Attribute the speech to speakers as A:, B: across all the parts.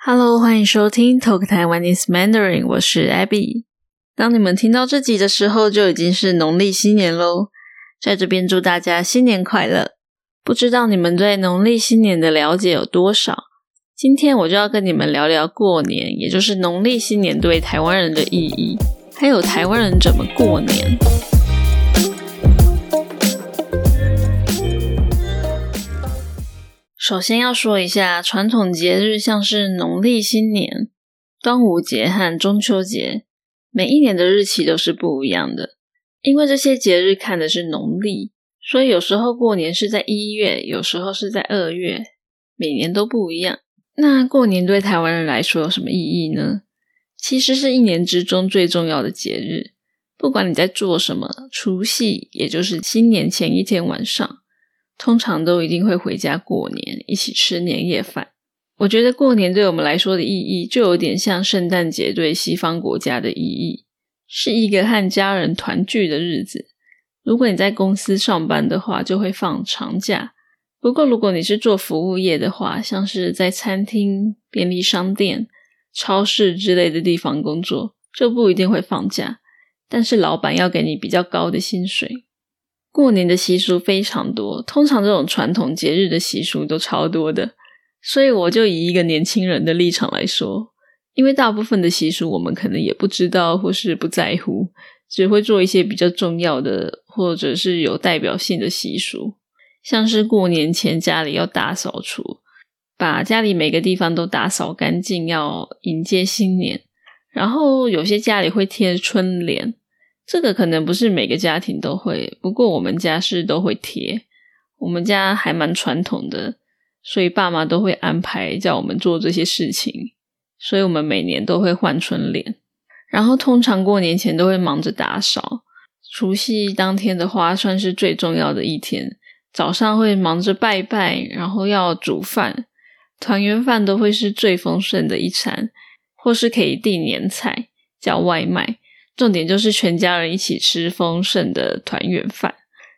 A: Hello，欢迎收听 Talk Taiwanese Mandarin，我是 Abby。当你们听到这集的时候，就已经是农历新年喽。在这边祝大家新年快乐！不知道你们对农历新年的了解有多少？今天我就要跟你们聊聊过年，也就是农历新年对台湾人的意义，还有台湾人怎么过年。首先要说一下传统节日，像是农历新年、端午节和中秋节，每一年的日期都是不一样的。因为这些节日看的是农历，所以有时候过年是在一月，有时候是在二月，每年都不一样。那过年对台湾人来说有什么意义呢？其实是一年之中最重要的节日，不管你在做什么，除夕也就是新年前一天晚上。通常都一定会回家过年，一起吃年夜饭。我觉得过年对我们来说的意义，就有点像圣诞节对西方国家的意义，是一个和家人团聚的日子。如果你在公司上班的话，就会放长假。不过如果你是做服务业的话，像是在餐厅、便利商店、超市之类的地方工作，就不一定会放假，但是老板要给你比较高的薪水。过年的习俗非常多，通常这种传统节日的习俗都超多的，所以我就以一个年轻人的立场来说，因为大部分的习俗我们可能也不知道或是不在乎，只会做一些比较重要的或者是有代表性的习俗，像是过年前家里要大扫除，把家里每个地方都打扫干净，要迎接新年，然后有些家里会贴春联。这个可能不是每个家庭都会，不过我们家是都会贴。我们家还蛮传统的，所以爸妈都会安排叫我们做这些事情。所以我们每年都会换春联，然后通常过年前都会忙着打扫。除夕当天的话，算是最重要的一天，早上会忙着拜拜，然后要煮饭，团圆饭都会是最丰盛的一餐，或是可以订年菜叫外卖。重点就是全家人一起吃丰盛的团圆饭，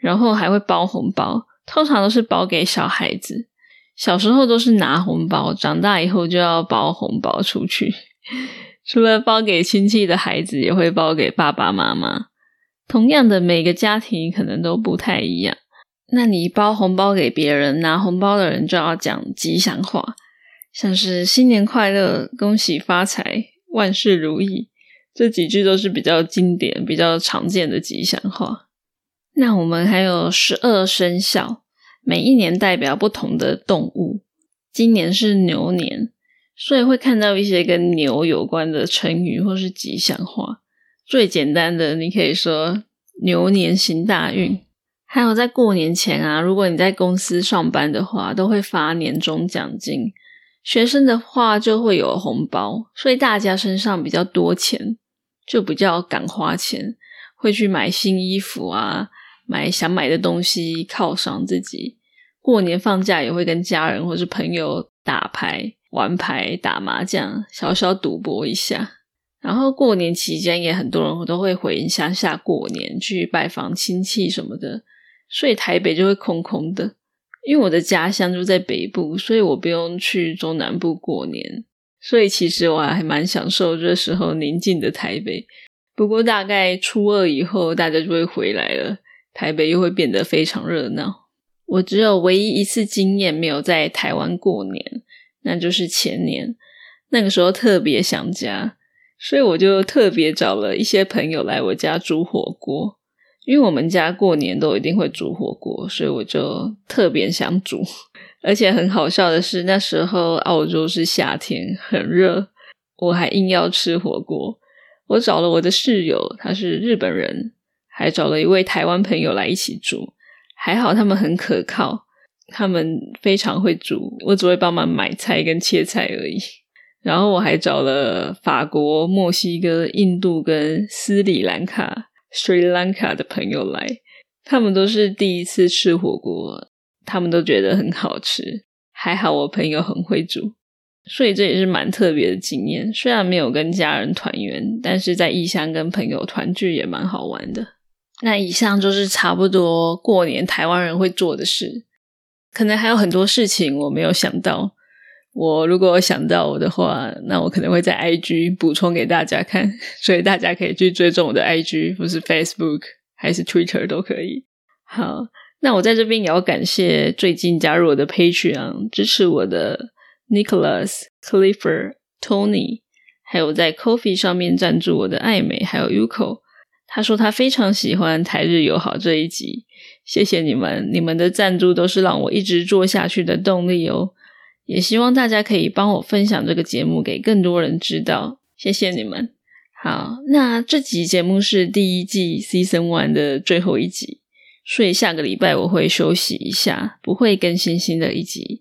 A: 然后还会包红包，通常都是包给小孩子。小时候都是拿红包，长大以后就要包红包出去。除了包给亲戚的孩子，也会包给爸爸妈妈。同样的，每个家庭可能都不太一样。那你包红包给别人，拿红包的人就要讲吉祥话，像是新年快乐、恭喜发财、万事如意。这几句都是比较经典、比较常见的吉祥话。那我们还有十二生肖，每一年代表不同的动物。今年是牛年，所以会看到一些跟牛有关的成语或是吉祥话。最简单的，你可以说“牛年行大运”。还有在过年前啊，如果你在公司上班的话，都会发年终奖金；学生的话就会有红包，所以大家身上比较多钱。就比较敢花钱，会去买新衣服啊，买想买的东西犒赏自己。过年放假也会跟家人或是朋友打牌、玩牌、打麻将，小小赌博一下。然后过年期间也很多人都会回乡下过年，去拜访亲戚什么的，所以台北就会空空的。因为我的家乡就在北部，所以我不用去中南部过年。所以其实我还蛮享受这时候宁静的台北。不过大概初二以后，大家就会回来了，台北又会变得非常热闹。我只有唯一一次经验没有在台湾过年，那就是前年，那个时候特别想家，所以我就特别找了一些朋友来我家煮火锅。因为我们家过年都一定会煮火锅，所以我就特别想煮。而且很好笑的是，那时候澳洲是夏天，很热，我还硬要吃火锅。我找了我的室友，他是日本人，还找了一位台湾朋友来一起煮。还好他们很可靠，他们非常会煮，我只会帮忙买菜跟切菜而已。然后我还找了法国、墨西哥、印度跟斯里兰卡 （Sri Lanka） 的朋友来，他们都是第一次吃火锅。他们都觉得很好吃，还好我朋友很会煮，所以这也是蛮特别的经验。虽然没有跟家人团圆，但是在异乡跟朋友团聚也蛮好玩的。那以上就是差不多过年台湾人会做的事，可能还有很多事情我没有想到。我如果想到我的话，那我可能会在 IG 补充给大家看，所以大家可以去追踪我的 IG，不是 Facebook 还是 Twitter 都可以。好，那我在这边也要感谢最近加入我的 Patreon 支持我的 Nicholas、Clifford、Tony，还有在 Coffee 上面赞助我的爱美，还有 Yuko。他说他非常喜欢台日友好这一集，谢谢你们，你们的赞助都是让我一直做下去的动力哦。也希望大家可以帮我分享这个节目给更多人知道，谢谢你们。好，那这集节目是第一季 Season One 的最后一集，所以下个礼拜我会休息一下，不会更新新的一集，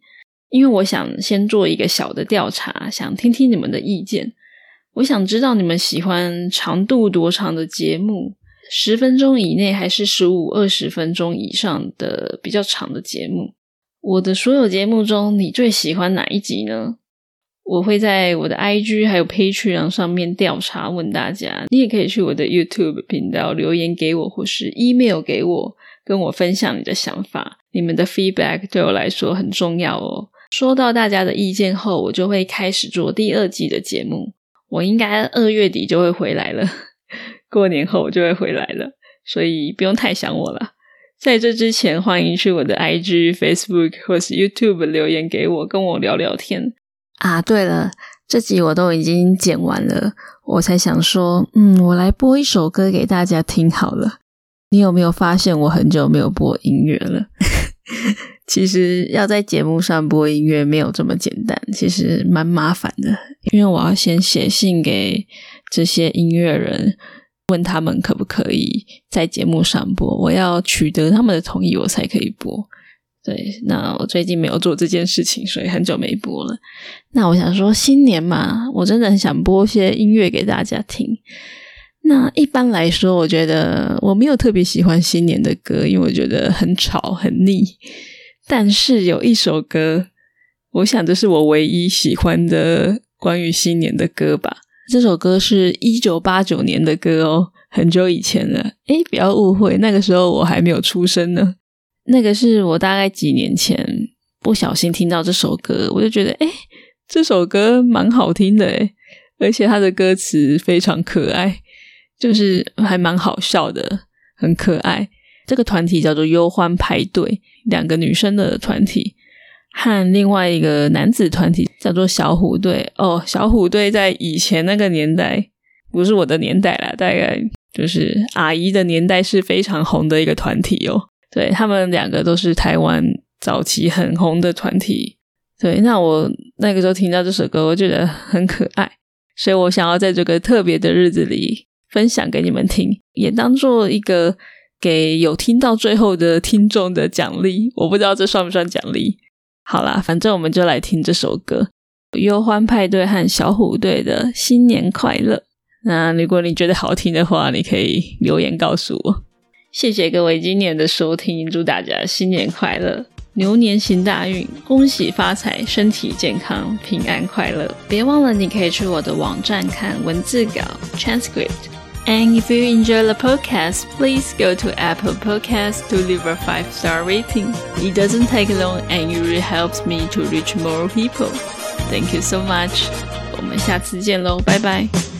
A: 因为我想先做一个小的调查，想听听你们的意见。我想知道你们喜欢长度多长的节目，十分钟以内还是十五、二十分钟以上的比较长的节目？我的所有节目中，你最喜欢哪一集呢？我会在我的 IG 还有 Patreon 上面调查问大家，你也可以去我的 YouTube 频道留言给我，或是 email 给我，跟我分享你的想法。你们的 feedback 对我来说很重要哦。收到大家的意见后，我就会开始做第二季的节目。我应该二月底就会回来了，过年后我就会回来了，所以不用太想我了。在这之前，欢迎去我的 IG、Facebook 或是 YouTube 留言给我，跟我聊聊天啊。对了，这集我都已经剪完了，我才想说，嗯，我来播一首歌给大家听好了。你有没有发现我很久没有播音乐了？其实要在节目上播音乐没有这么简单，其实蛮麻烦的，因为我要先写信给这些音乐人，问他们可不可以在节目上播，我要取得他们的同意，我才可以播。对，那我最近没有做这件事情，所以很久没播了。那我想说，新年嘛，我真的很想播些音乐给大家听。那一般来说，我觉得我没有特别喜欢新年的歌，因为我觉得很吵、很腻。但是有一首歌，我想这是我唯一喜欢的关于新年的歌吧。这首歌是一九八九年的歌哦，很久以前了。诶，不要误会，那个时候我还没有出生呢。那个是我大概几年前不小心听到这首歌，我就觉得，诶，这首歌蛮好听的，诶，而且它的歌词非常可爱，就是还蛮好笑的，很可爱。这个团体叫做忧欢派对。两个女生的团体和另外一个男子团体叫做小虎队哦，小虎队在以前那个年代不是我的年代啦，大概就是阿姨的年代是非常红的一个团体哦。对他们两个都是台湾早期很红的团体。对，那我那个时候听到这首歌，我觉得很可爱，所以我想要在这个特别的日子里分享给你们听，也当做一个。给有听到最后的听众的奖励，我不知道这算不算奖励。好啦，反正我们就来听这首歌，忧欢派对和小虎队的新年快乐。那如果你觉得好听的话，你可以留言告诉我。谢谢各位今年的收听，祝大家新年快乐，牛年行大运，恭喜发财，身体健康，平安快乐。别忘了，你可以去我的网站看文字稿 transcript。And if you enjoy the podcast, please go to Apple Podcasts to leave a five star rating. It doesn't take long and it really helps me to reach more people. Thank you so much. 我们下次见喽，拜拜。